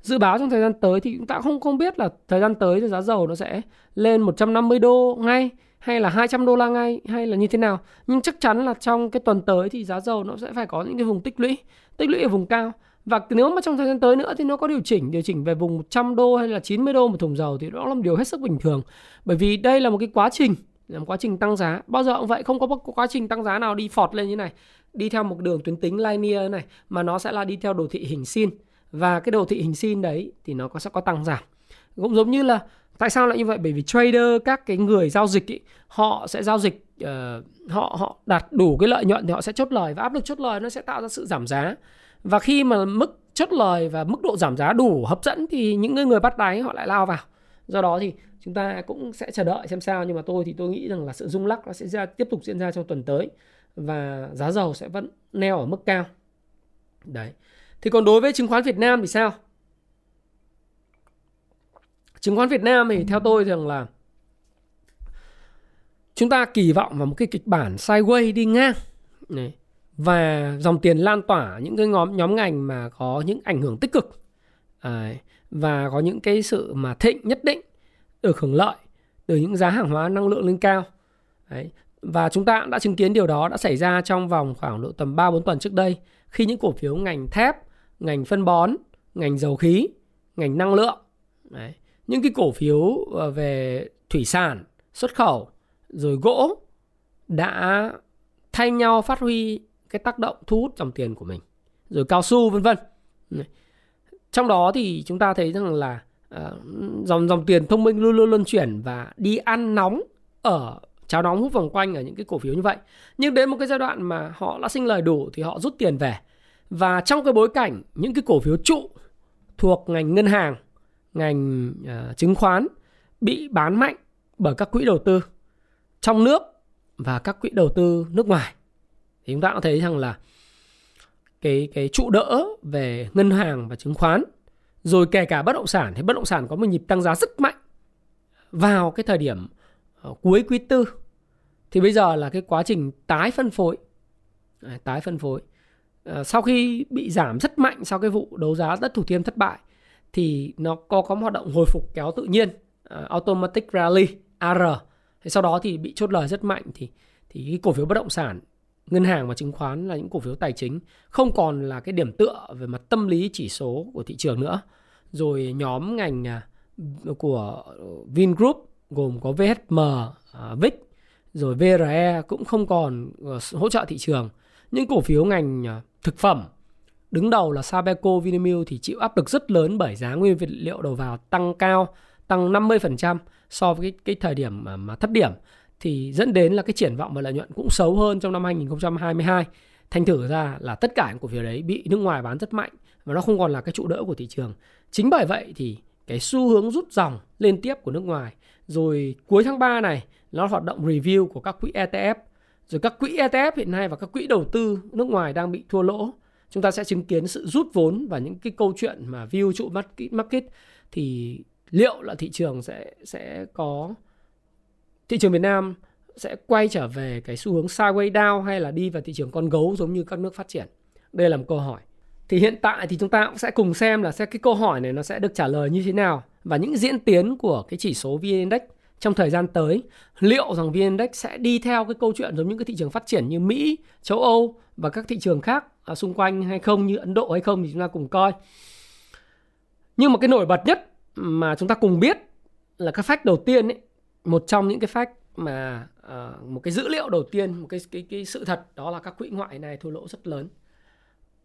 dự báo trong thời gian tới thì chúng ta không không biết là thời gian tới thì giá dầu nó sẽ lên 150 đô ngay, hay là 200 đô la ngay, hay là như thế nào. Nhưng chắc chắn là trong cái tuần tới thì giá dầu nó sẽ phải có những cái vùng tích lũy tích lũy ở vùng cao. Và nếu mà trong thời gian tới nữa thì nó có điều chỉnh điều chỉnh về vùng 100 đô hay là 90 đô một thùng dầu thì đó là một điều hết sức bình thường. Bởi vì đây là một cái quá trình, là một quá trình tăng giá. Bao giờ cũng vậy, không có một quá trình tăng giá nào đi phọt lên như này, đi theo một đường tuyến tính linear này, mà nó sẽ là đi theo đồ thị hình sin và cái đồ thị hình sin đấy thì nó có sẽ có tăng giảm. Cũng giống như là tại sao lại như vậy? Bởi vì trader các cái người giao dịch ý, họ sẽ giao dịch uh, họ họ đạt đủ cái lợi nhuận thì họ sẽ chốt lời và áp lực chốt lời nó sẽ tạo ra sự giảm giá. Và khi mà mức chốt lời và mức độ giảm giá đủ hấp dẫn thì những người người bắt đáy họ lại lao vào. Do đó thì chúng ta cũng sẽ chờ đợi xem sao nhưng mà tôi thì tôi nghĩ rằng là sự rung lắc nó sẽ ra tiếp tục diễn ra trong tuần tới và giá dầu sẽ vẫn neo ở mức cao đấy. Thì còn đối với chứng khoán Việt Nam thì sao? Chứng khoán Việt Nam thì theo tôi rằng là chúng ta kỳ vọng vào một cái kịch bản sideways đi ngang. Này. Và dòng tiền lan tỏa những cái nhóm nhóm ngành mà có những ảnh hưởng tích cực. À, và có những cái sự mà thịnh nhất định được hưởng lợi từ những giá hàng hóa năng lượng lên cao. Đấy. và chúng ta đã chứng kiến điều đó đã xảy ra trong vòng khoảng độ tầm 3 4 tuần trước đây khi những cổ phiếu ngành thép, ngành phân bón, ngành dầu khí, ngành năng lượng. Đấy. những cái cổ phiếu ờ, về thủy sản, xuất khẩu rồi gỗ đã thay nhau phát huy cái tác động thu hút dòng tiền của mình rồi cao su vân vân. Trong đó thì chúng ta thấy rằng là uh, dòng dòng tiền thông minh luôn luôn luân chuyển và đi ăn nóng ở cháo nóng hút vòng quanh ở những cái cổ phiếu như vậy. Nhưng đến một cái giai đoạn mà họ đã sinh lời đủ thì họ rút tiền về. Và trong cái bối cảnh những cái cổ phiếu trụ thuộc ngành ngân hàng, ngành uh, chứng khoán bị bán mạnh bởi các quỹ đầu tư trong nước và các quỹ đầu tư nước ngoài thì chúng ta cũng thấy rằng là cái cái trụ đỡ về ngân hàng và chứng khoán rồi kể cả bất động sản thì bất động sản có một nhịp tăng giá rất mạnh vào cái thời điểm Ờ, cuối quý tư. Thì bây giờ là cái quá trình tái phân phối. Tái phân phối. Ờ, sau khi bị giảm rất mạnh sau cái vụ đấu giá đất thủ thiêm thất bại, thì nó có có một hoạt động hồi phục kéo tự nhiên ờ, automatic rally AR thì sau đó thì bị chốt lời rất mạnh thì thì cái cổ phiếu bất động sản, ngân hàng và chứng khoán là những cổ phiếu tài chính không còn là cái điểm tựa về mặt tâm lý chỉ số của thị trường nữa. Rồi nhóm ngành à, của Vingroup gồm có VHM, à, VIX rồi VRE cũng không còn ờ, hỗ trợ thị trường những cổ phiếu ngành à, thực phẩm đứng đầu là Sabeco Vinamilk thì chịu áp lực rất lớn bởi giá nguyên vật liệu đầu vào tăng cao tăng 50% so với cái, cái thời điểm mà, mà thấp điểm thì dẫn đến là cái triển vọng và lợi nhuận cũng xấu hơn trong năm 2022. Thành thử ra là tất cả những cổ phiếu đấy bị nước ngoài bán rất mạnh và nó không còn là cái trụ đỡ của thị trường. Chính bởi vậy thì cái xu hướng rút dòng liên tiếp của nước ngoài rồi cuối tháng 3 này nó hoạt động review của các quỹ ETF rồi các quỹ ETF hiện nay và các quỹ đầu tư nước ngoài đang bị thua lỗ chúng ta sẽ chứng kiến sự rút vốn và những cái câu chuyện mà view trụ market, market thì liệu là thị trường sẽ sẽ có thị trường Việt Nam sẽ quay trở về cái xu hướng sideways down hay là đi vào thị trường con gấu giống như các nước phát triển? Đây là một câu hỏi. Thì hiện tại thì chúng ta cũng sẽ cùng xem là sẽ cái câu hỏi này nó sẽ được trả lời như thế nào và những diễn tiến của cái chỉ số VN Index trong thời gian tới liệu rằng VN Index sẽ đi theo cái câu chuyện giống những cái thị trường phát triển như Mỹ, châu Âu và các thị trường khác xung quanh hay không như Ấn Độ hay không thì chúng ta cùng coi. Nhưng mà cái nổi bật nhất mà chúng ta cùng biết là cái fact đầu tiên ấy, một trong những cái fact mà uh, một cái dữ liệu đầu tiên, một cái cái cái sự thật đó là các quỹ ngoại này thua lỗ rất lớn.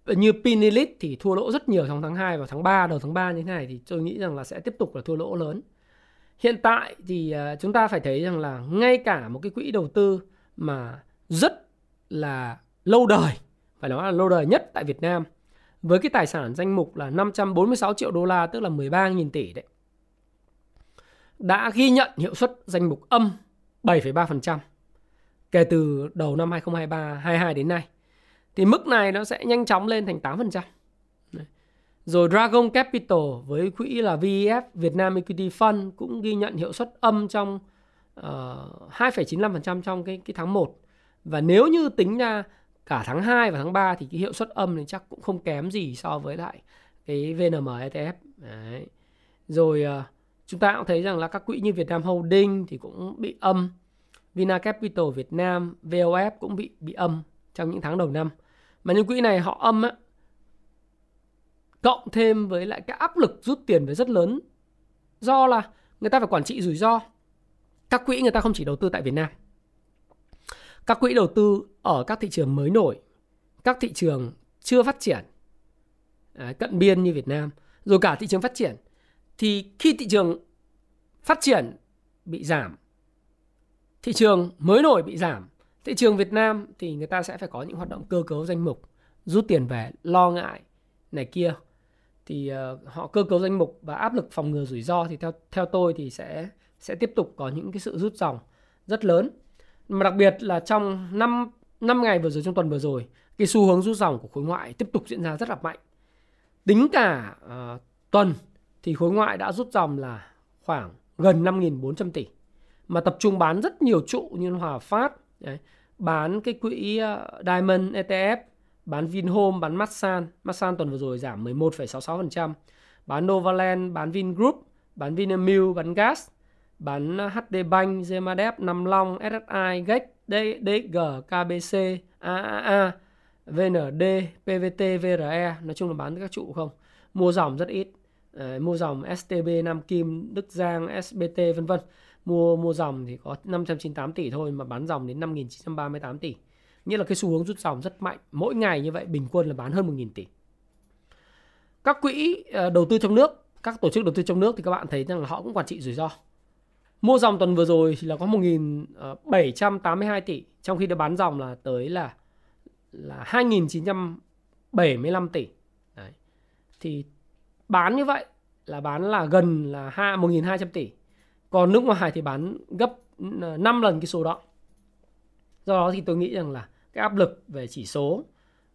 Như Pinilit thì thua lỗ rất nhiều trong tháng 2 và tháng 3, đầu tháng 3 như thế này thì tôi nghĩ rằng là sẽ tiếp tục là thua lỗ lớn. Hiện tại thì à, chúng ta phải thấy rằng là ngay cả một cái quỹ đầu tư mà rất là lâu đời, phải nói là lâu đời nhất tại Việt Nam với cái tài sản danh mục là 546 triệu đô la tức là 13.000 tỷ đấy đã ghi nhận hiệu suất danh mục âm 7,3% kể từ đầu năm 2023 22 đến nay. Thì mức này nó sẽ nhanh chóng lên thành 8%. Rồi Dragon Capital với quỹ là VEF Việt Nam Equity Fund cũng ghi nhận hiệu suất âm trong ờ, uh, 2,95% trong cái cái tháng 1. Và nếu như tính ra cả tháng 2 và tháng 3 thì cái hiệu suất âm thì chắc cũng không kém gì so với lại cái VNM ETF. Đấy. Rồi uh, chúng ta cũng thấy rằng là các quỹ như Việt Nam Holding thì cũng bị âm. Vina Capital Việt Nam, VOF cũng bị bị âm trong những tháng đầu năm. Mà những quỹ này họ âm á, cộng thêm với lại cái áp lực rút tiền về rất lớn. Do là người ta phải quản trị rủi ro. Các quỹ người ta không chỉ đầu tư tại Việt Nam. Các quỹ đầu tư ở các thị trường mới nổi, các thị trường chưa phát triển, cận biên như Việt Nam, rồi cả thị trường phát triển, thì khi thị trường phát triển bị giảm, thị trường mới nổi bị giảm, thị trường Việt Nam thì người ta sẽ phải có những hoạt động cơ cấu danh mục, rút tiền về, lo ngại này kia. Thì uh, họ cơ cấu danh mục và áp lực phòng ngừa rủi ro thì theo theo tôi thì sẽ sẽ tiếp tục có những cái sự rút dòng rất lớn. Mà đặc biệt là trong 5, 5 ngày vừa rồi trong tuần vừa rồi cái xu hướng rút dòng của khối ngoại tiếp tục diễn ra rất là mạnh. Tính cả uh, tuần thì khối ngoại đã rút dòng là khoảng gần 5.400 tỷ mà tập trung bán rất nhiều trụ như Hòa Phát đấy, bán cái quỹ ờ, Diamond ETF bán Vinhome bán Masan Masan tuần vừa rồi giảm 11,66% bán Novaland bán Vingroup bán Vinamilk bán Gas bán ờ, HD Bank, Zemadep, Nam Long, SSI, GEC, DG, KBC, AAA, VND, PVT, VRE, nói chung là bán các trụ không. Mua dòng rất ít. Đấy, mua dòng STB, Nam Kim, Đức Giang, SBT vân vân. Mua mua dòng thì có 598 tỷ thôi mà bán dòng đến 5.938 tỷ. Nghĩa là cái xu hướng rút dòng rất mạnh. Mỗi ngày như vậy bình quân là bán hơn 1.000 tỷ. Các quỹ ờ, đầu tư trong nước, các tổ chức đầu tư trong nước thì các bạn thấy rằng là họ cũng quản trị rủi ro. Mua dòng tuần vừa rồi thì là có 1.782 tỷ, trong khi đã bán dòng là tới là là 2.900 75 tỷ. Đấy. Thì bán như vậy là bán là gần là 1.200 tỷ. Còn nước ngoài thì bán gấp ờ, 5 lần cái số đó. Do đó thì tôi nghĩ rằng là cái áp lực về chỉ số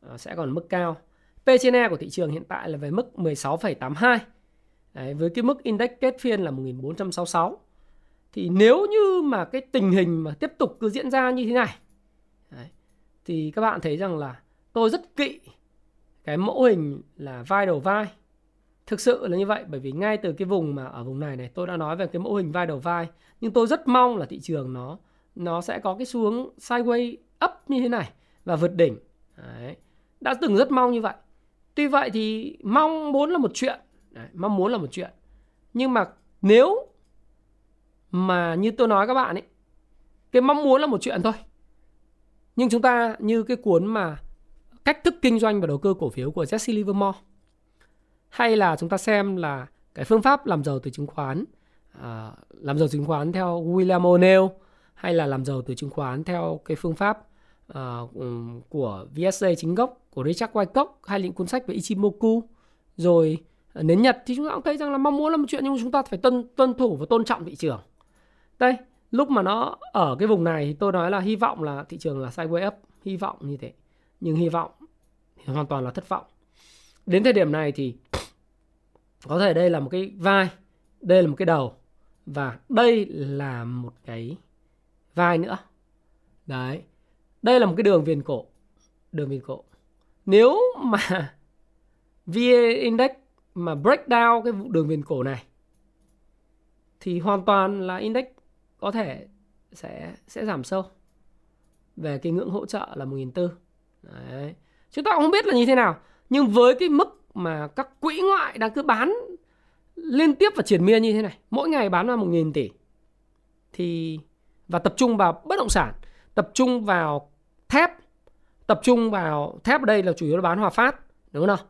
ờ, sẽ còn mức cao. P trên E của thị trường hiện tại là về mức 16,82. Đấy, với cái mức index kết phiên là 1466. Thì nếu như mà cái tình hình mà tiếp tục cứ diễn ra như thế này đấy, thì các bạn thấy rằng là tôi rất kỵ cái mẫu hình là vai đầu vai. Thực sự là như vậy bởi vì ngay từ cái vùng mà ở vùng này này tôi đã nói về cái mẫu hình vai đầu vai nhưng tôi rất mong là thị trường nó nó sẽ có cái xu hướng sideways up như thế này và vượt đỉnh. Đấy. Đã từng rất mong như vậy. Tuy vậy thì mong muốn là một chuyện, Đấy, mong muốn là một chuyện. Nhưng mà nếu mà như tôi nói các bạn ấy, cái mong muốn là một chuyện thôi. Nhưng chúng ta như cái cuốn mà cách thức kinh doanh và đầu cơ cổ phiếu của Jesse Livermore hay là chúng ta xem là cái phương pháp làm giàu từ chứng khoán à, làm giàu chứng khoán theo William O'Neill hay là làm giàu từ chứng khoán theo cái phương pháp à, của VSA chính gốc của Richard Wyckoff hay những cuốn sách về Ichimoku rồi à, nến Nhật thì chúng ta cũng thấy rằng là mong muốn là một chuyện nhưng chúng ta phải tuân tuân thủ và tôn trọng thị trường. Đây, lúc mà nó ở cái vùng này thì tôi nói là hy vọng là thị trường là sideways up, hy vọng như thế. Nhưng hy vọng thì hoàn toàn là thất vọng. Đến thời điểm này thì có thể đây là một cái vai, đây là một cái đầu và đây là một cái vai nữa. Đấy. Đây là một cái đường viền cổ. Đường viền cổ. Nếu mà VN Index mà break down cái đường viền cổ này thì hoàn toàn là index có thể sẽ sẽ giảm sâu về cái ngưỡng hỗ trợ là 1.400. Đấy. Chúng ta cũng không biết là như thế nào. Nhưng với cái mức mà các quỹ ngoại đang cứ bán liên tiếp và triển miên như thế này, mỗi ngày bán ra 1.000 tỷ thì và tập trung vào bất động sản, tập trung vào thép, tập trung vào thép ở đây là chủ yếu là bán hòa phát, đúng không nào?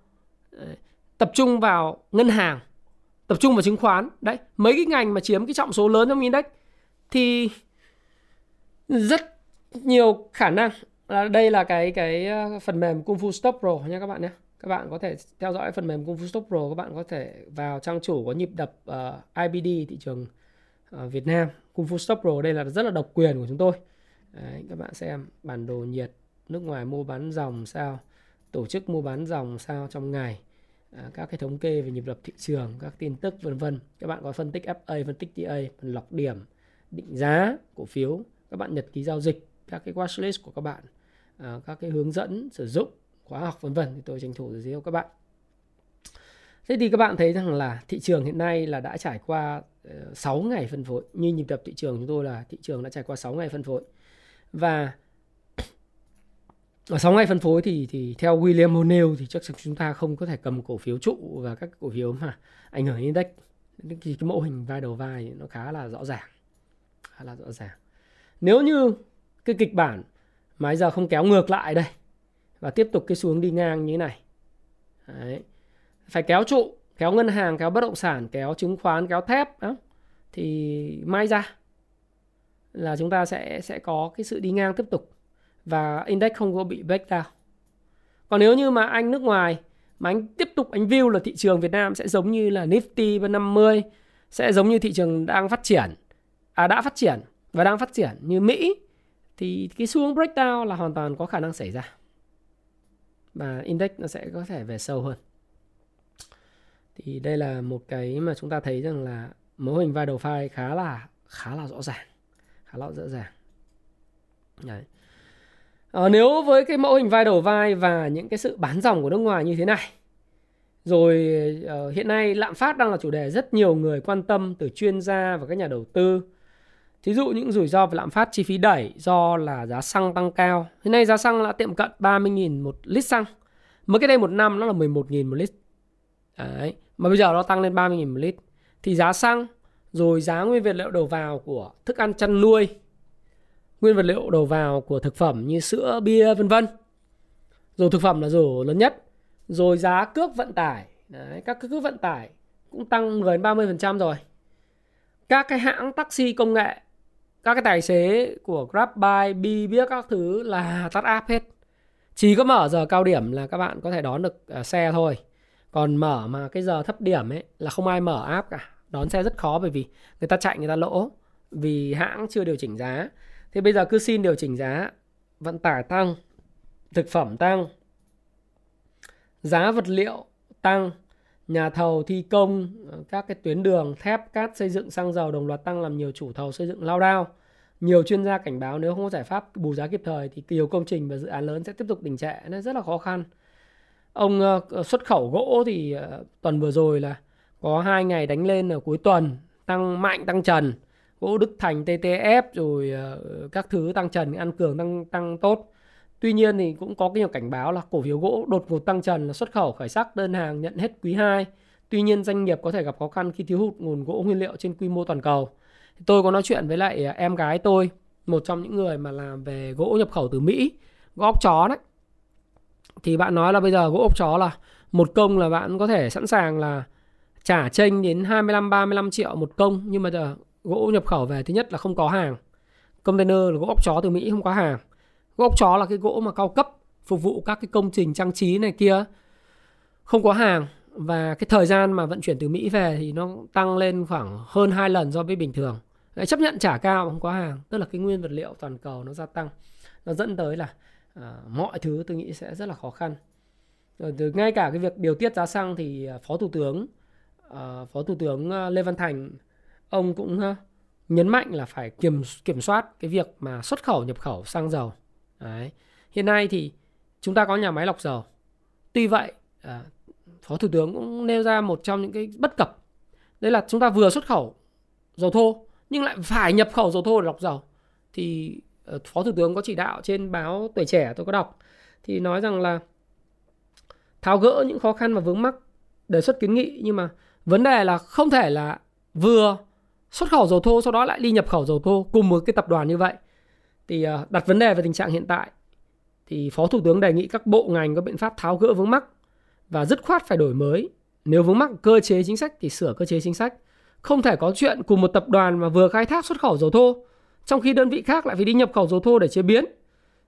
Tập trung vào ngân hàng, tập trung vào chứng khoán, đấy, mấy cái ngành mà chiếm cái trọng số lớn trong index thì rất nhiều khả năng là đây là cái cái ờ, phần mềm Kung Fu Stop Pro nha các bạn nhé. Các bạn có thể theo dõi phần mềm Kung Fu Stock Pro, các bạn có thể vào trang chủ có nhịp đập ờ, uh, IBD thị trường uh, Việt Nam. Kung Fu Stock Pro đây là rất là độc quyền của chúng tôi. Đấy, các bạn xem bản đồ nhiệt nước ngoài mua bán dòng sao tổ chức mua bán dòng sao trong ngày à, các cái thống kê về nhịp đập thị trường các tin tức vân vân. Các bạn có phân tích FA phân tích TA phần lọc điểm định giá cổ phiếu. Các bạn nhật ký giao dịch các cái watchlist của các bạn à, các cái hướng dẫn sử dụng khóa học vân vân thì tôi tranh thủ giới thiệu các bạn Thế thì các bạn thấy rằng là thị trường hiện nay là đã trải qua ờ, 6 ngày phân phối. Như nhịp đập thị trường chúng tôi là thị trường đã trải qua 6 ngày phân phối. Và ở 6 ngày phân phối thì thì theo William O'Neill thì chắc chắn chúng ta không có thể cầm cổ phiếu trụ và các cổ phiếu mà ảnh hưởng index. Thì cái mẫu hình vai đầu vai nó khá là rõ ràng. Khá là rõ ràng. Nếu như cái kịch bản mà giờ không kéo ngược lại đây và tiếp tục cái xuống đi ngang như thế này. Đấy. Phải kéo trụ, kéo ngân hàng, kéo bất động sản, kéo chứng khoán, kéo thép, đó. Thì mai ra là chúng ta sẽ sẽ có cái sự đi ngang tiếp tục. Và index không có bị break down. Còn nếu như mà anh nước ngoài, mà anh tiếp tục anh view là thị trường Việt Nam sẽ giống như là Nifty 50 sẽ giống như thị trường đang phát triển. À đã phát triển và đang phát triển như Mỹ, thì cái xu hướng breakdown là hoàn toàn có khả năng xảy ra và index nó sẽ có thể về sâu hơn. Thì đây là một cái mà chúng ta thấy rằng là mẫu hình vai đầu file khá là khá là rõ ràng khá là rõ ràng. Đấy. À, nếu với cái mẫu hình vai đầu vai và những cái sự bán dòng của nước ngoài như thế này rồi uh, hiện nay lạm phát đang là chủ đề rất nhiều người quan tâm từ chuyên gia và các nhà đầu tư. Thí dụ những rủi ro về lạm phát chi phí đẩy do là giá xăng tăng cao. Hiện nay giá xăng đã tiệm cận 30.000 một lít xăng. Mới cái đây một năm nó là 11.000 một lít. Đấy mà bây giờ nó tăng lên 30.000 một lít thì giá xăng rồi giá nguyên vật liệu đầu vào của thức ăn chăn nuôi nguyên vật liệu đầu vào của thực phẩm như sữa bia vân vân rồi thực phẩm là rổ lớn nhất rồi giá cước vận tải Đấy, các cước vận tải cũng tăng 10 30% rồi các cái hãng taxi công nghệ các cái tài xế của GrabBuy, Bi biết các thứ là tắt áp hết. Chỉ có mở giờ cao điểm là các bạn có thể đón được à, xe thôi. Còn mở mà cái giờ thấp điểm ấy là không ai mở app cả. Đón xe rất khó bởi vì người ta chạy người ta lỗ vì hãng chưa điều chỉnh giá. Thế bây giờ cứ xin điều chỉnh giá vận tải tăng thực phẩm tăng giá vật liệu tăng nhà thầu thi công các cái tuyến đường, thép, cát xây dựng xăng dầu đồng loạt tăng làm nhiều chủ thầu xây dựng lao đao. Nhiều chuyên gia cảnh báo nếu không có giải pháp bù giá kịp thời thì nhiều công trình và dự án lớn sẽ tiếp tục đình trệ, nên rất là khó khăn. Ông ờ, ờ, xuất khẩu gỗ thì ờ, tuần vừa rồi là có hai ngày đánh lên ở cuối tuần, tăng mạnh, tăng trần. Gỗ Đức Thành TTF rồi các thứ tăng trần ăn cường tăng tăng tốt. Tuy nhiên thì cũng có cái nhiều cảnh báo là cổ phiếu gỗ đột ngột tăng trần là xuất khẩu khởi sắc, đơn hàng nhận hết quý 2. Tuy nhiên doanh nghiệp có thể gặp khó khăn khi thiếu hụt nguồn gỗ nguyên liệu trên quy mô toàn cầu. Tôi có nói chuyện với lại à, em gái tôi, một trong những người mà làm về gỗ nhập khẩu từ Mỹ, gỗ ốc chó đấy. Thì bạn nói là bây giờ gỗ ốc chó là một công là bạn có thể sẵn sàng là trả chênh đến 25 35 triệu một công nhưng mà giờ gỗ nhập khẩu về thứ nhất là không có hàng. Container là gỗ ốc chó từ Mỹ không có hàng gỗ ốc chó là cái gỗ mà cao cấp phục vụ các cái công trình trang trí này kia không có hàng và cái thời gian mà vận chuyển từ Mỹ về thì nó tăng lên khoảng hơn 2 lần so với bình thường. Đấy, chấp nhận trả cao không có hàng, tức là cái nguyên vật liệu toàn cầu nó gia tăng. Nó dẫn tới là uh, mọi thứ tôi nghĩ sẽ rất là khó khăn. Rồi từ ngay cả cái việc điều tiết giá xăng thì à, Phó Thủ tướng uh, Phó Thủ tướng Lê Văn Thành ông cũng uh, nhấn mạnh là phải kiểm kiểm soát cái việc mà xuất khẩu nhập khẩu xăng dầu Đấy. Hiện nay thì chúng ta có nhà máy lọc dầu. Tuy vậy, à, Phó Thủ tướng cũng nêu ra một trong những cái bất cập. Đấy là chúng ta vừa xuất khẩu dầu thô, nhưng lại phải nhập khẩu dầu thô để lọc dầu. Thì ờ, Phó Thủ tướng có chỉ đạo trên báo Tuổi Trẻ tôi có đọc, thì nói rằng là tháo gỡ những khó khăn và vướng mắc, đề xuất kiến nghị, nhưng mà vấn đề là không thể là vừa xuất khẩu dầu thô sau đó lại đi nhập khẩu dầu thô cùng một cái tập đoàn như vậy thì ờ, đặt vấn đề về tình trạng hiện tại, thì Phó Thủ tướng đề nghị các bộ ngành có biện pháp tháo gỡ vướng mắc và dứt khoát phải đổi mới. Nếu vướng mắc cơ chế chính sách thì sửa cơ chế chính sách. Không thể có chuyện cùng một tập đoàn mà vừa khai thác xuất khẩu dầu thô, trong khi đơn vị khác lại phải đi nhập khẩu dầu thô để chế biến.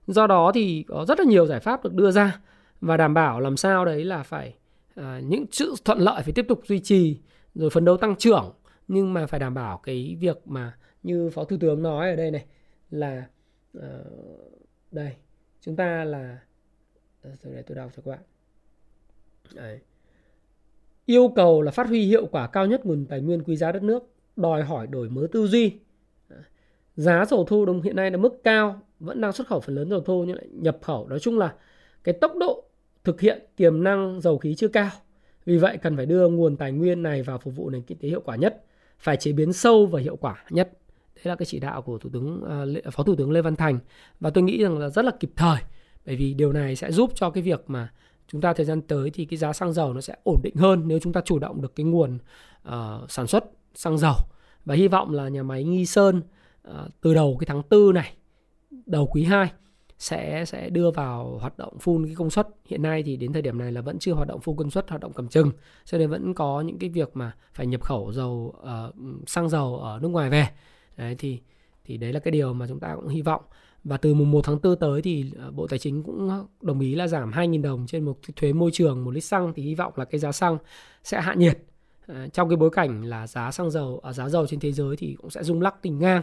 Do đó thì có rất là nhiều giải pháp được đưa ra và đảm bảo làm sao đấy là phải à, những sự thuận lợi phải tiếp tục duy trì rồi phấn đấu tăng trưởng nhưng mà phải đảm bảo cái việc mà như phó thủ tướng nói ở đây này là uh, đây chúng ta là ờ, để tôi đọc cho các bạn Đấy. yêu cầu là phát huy hiệu quả cao nhất nguồn tài nguyên quý giá đất nước, đòi hỏi đổi mới tư duy. Giá dầu thô đồng hiện nay là mức cao, vẫn đang xuất khẩu phần lớn dầu thô nhưng lại nhập khẩu. Nói chung là cái tốc độ thực hiện tiềm năng dầu khí chưa cao. Vì vậy cần phải đưa nguồn tài nguyên này vào phục vụ nền kinh tế hiệu quả nhất, phải chế biến sâu và hiệu quả nhất. Đấy là cái chỉ đạo của thủ tướng à, phó thủ tướng Lê Văn Thành. Và tôi nghĩ rằng là rất là kịp thời, bởi vì điều này sẽ giúp cho cái việc mà chúng ta thời gian tới thì cái giá xăng dầu nó sẽ ổn định hơn nếu chúng ta chủ động được cái nguồn uh, sản xuất xăng dầu. Và hy vọng là nhà máy Nghi Sơn uh, từ đầu cái tháng tư này đầu quý 2 sẽ sẽ đưa vào hoạt động phun cái công suất. Hiện nay thì đến thời điểm này là vẫn chưa hoạt động phun công suất hoạt động cầm chừng. Cho nên vẫn có những cái việc mà phải nhập khẩu dầu uh, xăng dầu ở nước ngoài về. Đấy thì thì đấy là cái điều mà chúng ta cũng hy vọng và từ mùng 1 tháng 4 tới thì ờ, Bộ Tài chính cũng đồng ý là giảm 2.000 đồng trên một thuế môi trường, một lít xăng. Thì hy vọng là cái giá xăng sẽ hạ nhiệt. Ờ, trong cái bối cảnh là giá xăng dầu ở giá dầu trên thế giới thì cũng sẽ rung lắc tình ngang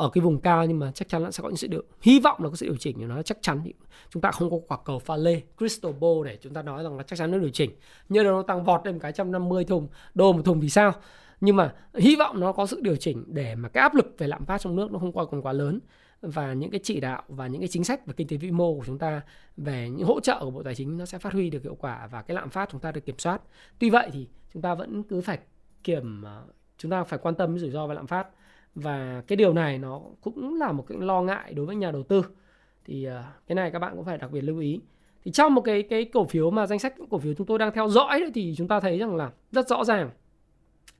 ở cái vùng cao, nhưng mà chắc chắn là sẽ có những sự điều, hy vọng là có sự điều chỉnh. Nó chắc chắn thì chúng ta không có quả cầu pha lê, crystal ball để chúng ta nói rằng là chắc chắn nó điều chỉnh. Như là nó tăng vọt lên cái 150 thùng, đô một thùng thì sao? Nhưng mà hy vọng nó có sự điều chỉnh để mà cái áp lực về lạm phát trong nước nó không còn còn quá lớn và những cái chỉ đạo và những cái chính sách về kinh tế vĩ mô của chúng ta về những hỗ trợ của bộ tài chính nó sẽ phát huy được hiệu quả và cái lạm phát chúng ta được kiểm soát. Tuy vậy thì chúng ta vẫn cứ phải kiểm ờ, chúng ta phải quan tâm rủi ro và lạm phát. Và cái điều này nó cũng là một cái lo ngại đối với nhà đầu tư. Thì ờ, cái này các bạn cũng phải đặc biệt lưu ý. Thì trong một cái cái cổ phiếu mà danh sách cổ phiếu chúng tôi đang theo dõi thì chúng ta thấy rằng là rất rõ ràng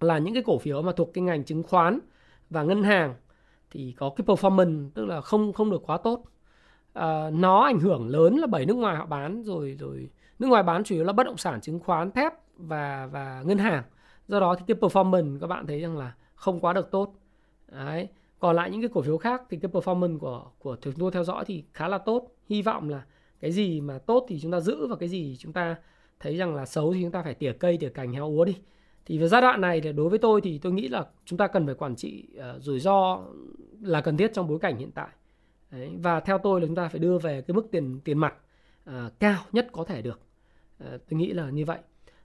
là những cái cổ phiếu mà thuộc cái ngành chứng khoán và ngân hàng thì có cái performance tức là không không được quá tốt. À, nó ảnh hưởng lớn là bởi nước ngoài họ bán rồi rồi nước ngoài bán chủ yếu là bất động sản chứng khoán thép và và ngân hàng. Do đó thì cái performance các bạn thấy rằng là không quá được tốt. Đấy. Còn lại những cái cổ phiếu khác thì cái performance của của chúng tôi theo dõi thì khá là tốt. Hy vọng là cái gì mà tốt thì chúng ta giữ và cái gì chúng ta thấy rằng là xấu thì chúng ta phải tỉa cây tỉa cành heo úa đi thì vào giai đoạn này thì đối với tôi thì tôi nghĩ là chúng ta cần phải quản trị uh, rủi ro là cần thiết trong bối cảnh hiện tại. Đấy, và theo tôi là chúng ta phải đưa về cái mức tiền tiền mặt uh, cao nhất có thể được. Uh, tôi nghĩ là như vậy.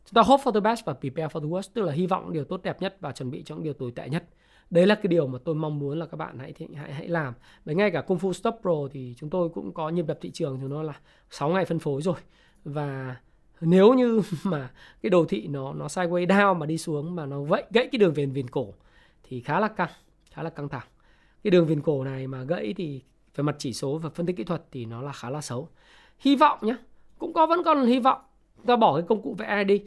Chúng ta hope for the best và prepare for the worst tức là hy vọng điều tốt đẹp nhất và chuẩn bị cho những điều tồi tệ nhất. Đấy là cái điều mà tôi mong muốn là các bạn hãy hãy hãy làm. Bởi ngay cả Kung Fu Stop Pro thì chúng tôi cũng có nhịp đập thị trường cho nó là 6 ngày phân phối rồi. Và nếu như mà cái đồ thị nó nó sideways down mà đi xuống mà nó vậy gãy cái đường viền viền cổ thì khá là căng, khá là căng thẳng. Cái đường viền cổ này mà gãy thì về mặt chỉ số và phân tích kỹ thuật thì nó là khá là xấu. Hy vọng nhé cũng có, vẫn còn hy vọng, ta bỏ cái công cụ vẽ đi.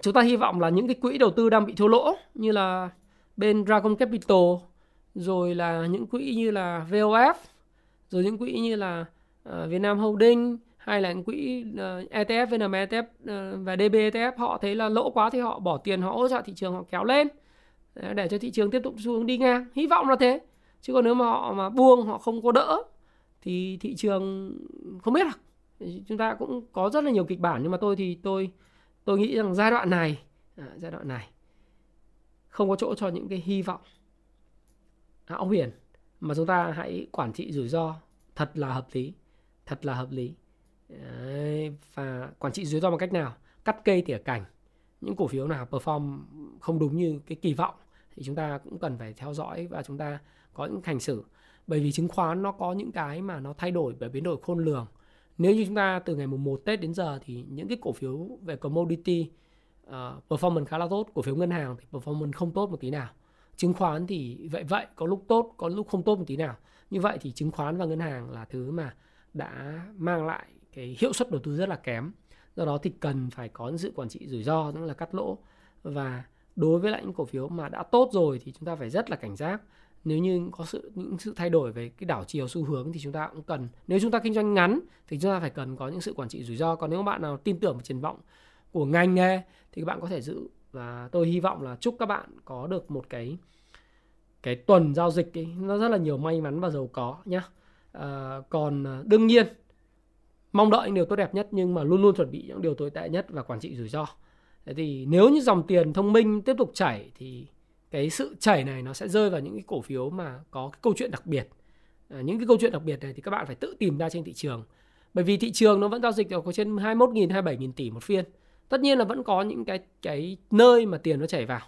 Chúng ta hy vọng là những cái quỹ đầu tư đang bị thua lỗ như là bên Dragon Capital, rồi là những quỹ như là VOF rồi những quỹ như là ờ, Việt Nam Holding hay là quỹ ờ, uh, ETF VNM ETF uh, ờ, và DB ETF họ thấy là lỗ quá thì họ bỏ tiền họ hỗ trợ thị trường họ kéo lên. Để cho thị trường tiếp tục xu hướng đi ngang. Hy vọng là thế. Chứ còn nếu mà họ mà buông họ không có đỡ thì thị trường không biết được. Chúng ta cũng có rất là nhiều kịch bản nhưng mà tôi thì tôi tôi nghĩ rằng giai đoạn này à, giai đoạn này không có chỗ cho những cái hy vọng. À, Hão huyền mà chúng ta hãy quản trị rủi ro thật là hợp lý thật là hợp lý. Đấy, và quản trị rủi ro bằng cách nào? Cắt cây tỉa cành. Những cổ phiếu nào perform không đúng như cái kỳ vọng thì chúng ta cũng cần phải theo dõi và chúng ta có những hành xử. Bởi vì chứng khoán nó có những cái mà nó thay đổi bởi biến đổi khôn lường. Nếu như chúng ta từ ngày mùng 1 Tết đến giờ thì những cái cổ phiếu về commodity uh, performance khá là tốt cổ phiếu ngân hàng thì performance không tốt một tí nào. Chứng khoán thì vậy vậy có lúc tốt có lúc không tốt một tí nào. Như vậy thì chứng khoán và ngân hàng là thứ mà đã mang lại cái hiệu suất đầu tư rất là kém. Do đó thì cần phải có sự quản trị rủi ro tức là cắt lỗ. Và đối với lại những cổ phiếu mà đã tốt rồi thì chúng ta phải rất là cảnh giác. Nếu như có sự những sự thay đổi về cái đảo chiều xu hướng thì chúng ta cũng cần nếu chúng ta kinh doanh ngắn thì chúng ta phải cần có những sự quản trị rủi ro. Còn nếu bạn nào tin tưởng vào triển vọng của ngành nghề thì các bạn có thể giữ và tôi hy vọng là chúc các bạn có được một cái cái tuần giao dịch ấy, nó rất là nhiều may mắn và giàu có nhá. À, còn ờ, đương nhiên mong đợi những điều tốt đẹp nhất nhưng mà luôn luôn chuẩn bị những điều tồi tệ nhất và quản trị rủi ro. Thế thì nếu như dòng tiền thông minh tiếp tục chảy thì cái sự chảy này nó sẽ rơi vào những cái cổ phiếu mà có cái câu chuyện đặc biệt. À, những cái câu chuyện đặc biệt này thì các bạn phải tự tìm ra trên thị trường. Bởi vì thị trường nó vẫn giao dịch ở có trên 21.000 27.000 tỷ một phiên. Tất nhiên là vẫn có những cái cái nơi mà tiền nó chảy vào.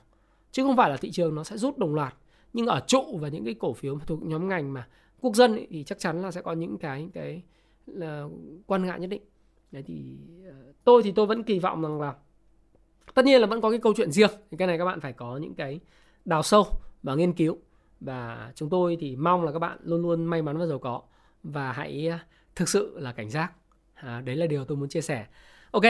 Chứ không phải là thị trường nó sẽ rút đồng loạt. Nhưng ở trụ và những cái cổ phiếu thuộc nhóm ngành mà quốc dân ấy, thì chắc chắn là sẽ có những cái cái là quan ngại nhất định. Đấy thì ờ, tôi thì tôi vẫn kỳ vọng rằng là tất nhiên là vẫn có cái câu chuyện riêng. Thì cái này các bạn phải có những cái đào sâu và nghiên cứu. Và chúng tôi thì mong là các bạn luôn luôn may mắn và giàu có. Và hãy ờ, thực sự là cảnh giác. À, đấy là điều tôi muốn chia sẻ. Ok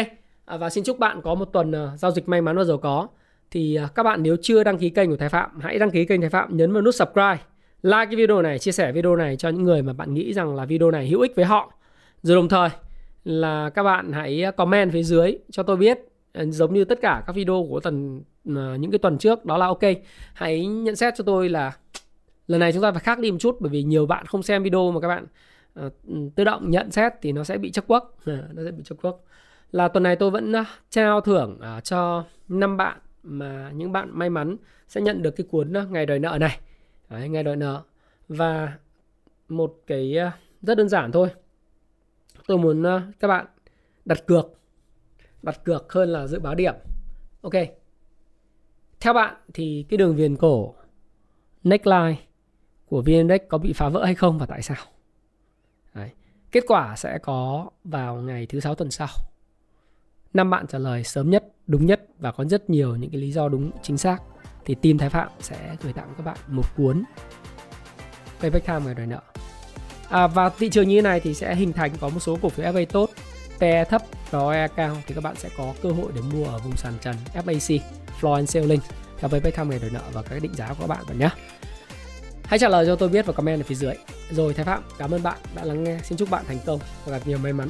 à, và xin chúc bạn có một tuần uh, giao dịch may mắn và giàu có. Thì uh, các bạn nếu chưa đăng ký kênh của Thái Phạm hãy đăng ký kênh Thái Phạm nhấn vào nút subscribe like cái video này chia sẻ video này cho những người mà bạn nghĩ rằng là video này hữu ích với họ rồi đồng thời là các bạn hãy comment phía dưới cho tôi biết ờ, giống như tất cả các video của tuần ờ, những cái tuần trước đó là ok. Hãy nhận xét cho tôi là lần này chúng ta phải khác đi một chút bởi vì nhiều bạn không xem video mà các bạn uh, tự động nhận xét thì nó sẽ bị chấp quốc nó sẽ bị chấp quốc là tuần này tôi vẫn uh, trao thưởng uh, cho năm bạn mà những bạn may mắn sẽ nhận được cái cuốn uh, ngày đòi nợ này. Đấy, ngày đòi nợ. Và một cái uh, rất đơn giản thôi tôi muốn ờ, các bạn đặt cược đặt cược hơn là dự báo điểm ok theo bạn thì cái đường viền cổ neckline của VN-Index có bị phá vỡ hay không và tại sao? Đấy. Kết quả sẽ có vào ngày thứ sáu tuần sau. Năm bạn trả lời sớm nhất, đúng nhất và có rất nhiều những cái lý do đúng chính xác thì team Thái Phạm sẽ gửi tặng các bạn một cuốn Payback Time ngày đòi nợ. À, và thị trường như thế này thì sẽ hình thành có một số cổ phiếu FA tốt, PE thấp và cao thì các bạn sẽ có cơ hội để mua ở vùng sàn trần FAC floor and ceiling theo với thăm ngày đòi nợ và các định giá của các bạn bạn nhé. Hãy trả lời cho tôi biết vào comment ở phía dưới. Rồi thái phạm cảm ơn bạn đã lắng nghe. Xin chúc bạn thành công và gặp nhiều may mắn.